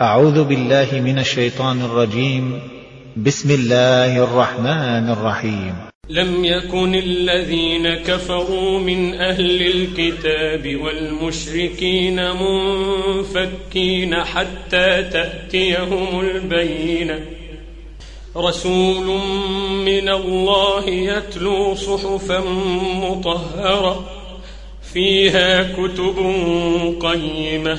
أعوذ بالله من الشيطان الرجيم. بسم الله الرحمن الرحيم. لم يكن الذين كفروا من أهل الكتاب والمشركين منفكين حتى تأتيهم البينة. رسول من الله يتلو صحفا مطهرة فيها كتب قيمة.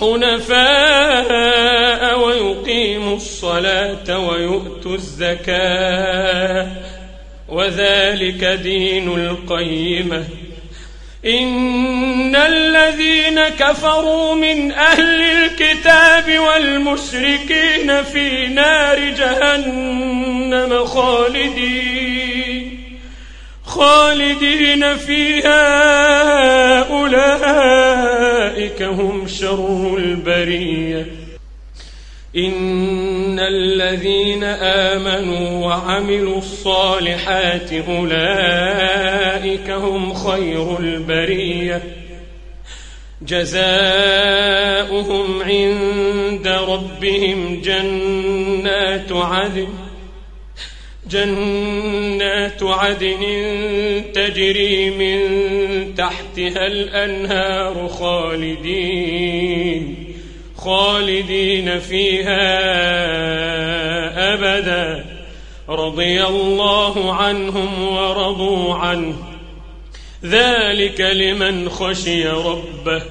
حنفاء ويقيموا الصلاة ويؤتوا الزكاة. وذلك دين القيمة. إن الذين كفروا من أهل الكتاب والمشركين في نار جهنم خالدين خالدين فيها أولئك. هم شر البرية. إن الذين آمنوا وعملوا الصالحات أولئك هم خير البرية. جزاؤهم عند ربهم جنات عدن. جنات عدن تجري من تحتها الأنهار خالدين خالدين فيها أبدا. رضي الله عنهم ورضوا عنه. ذلك لمن خشي ربه.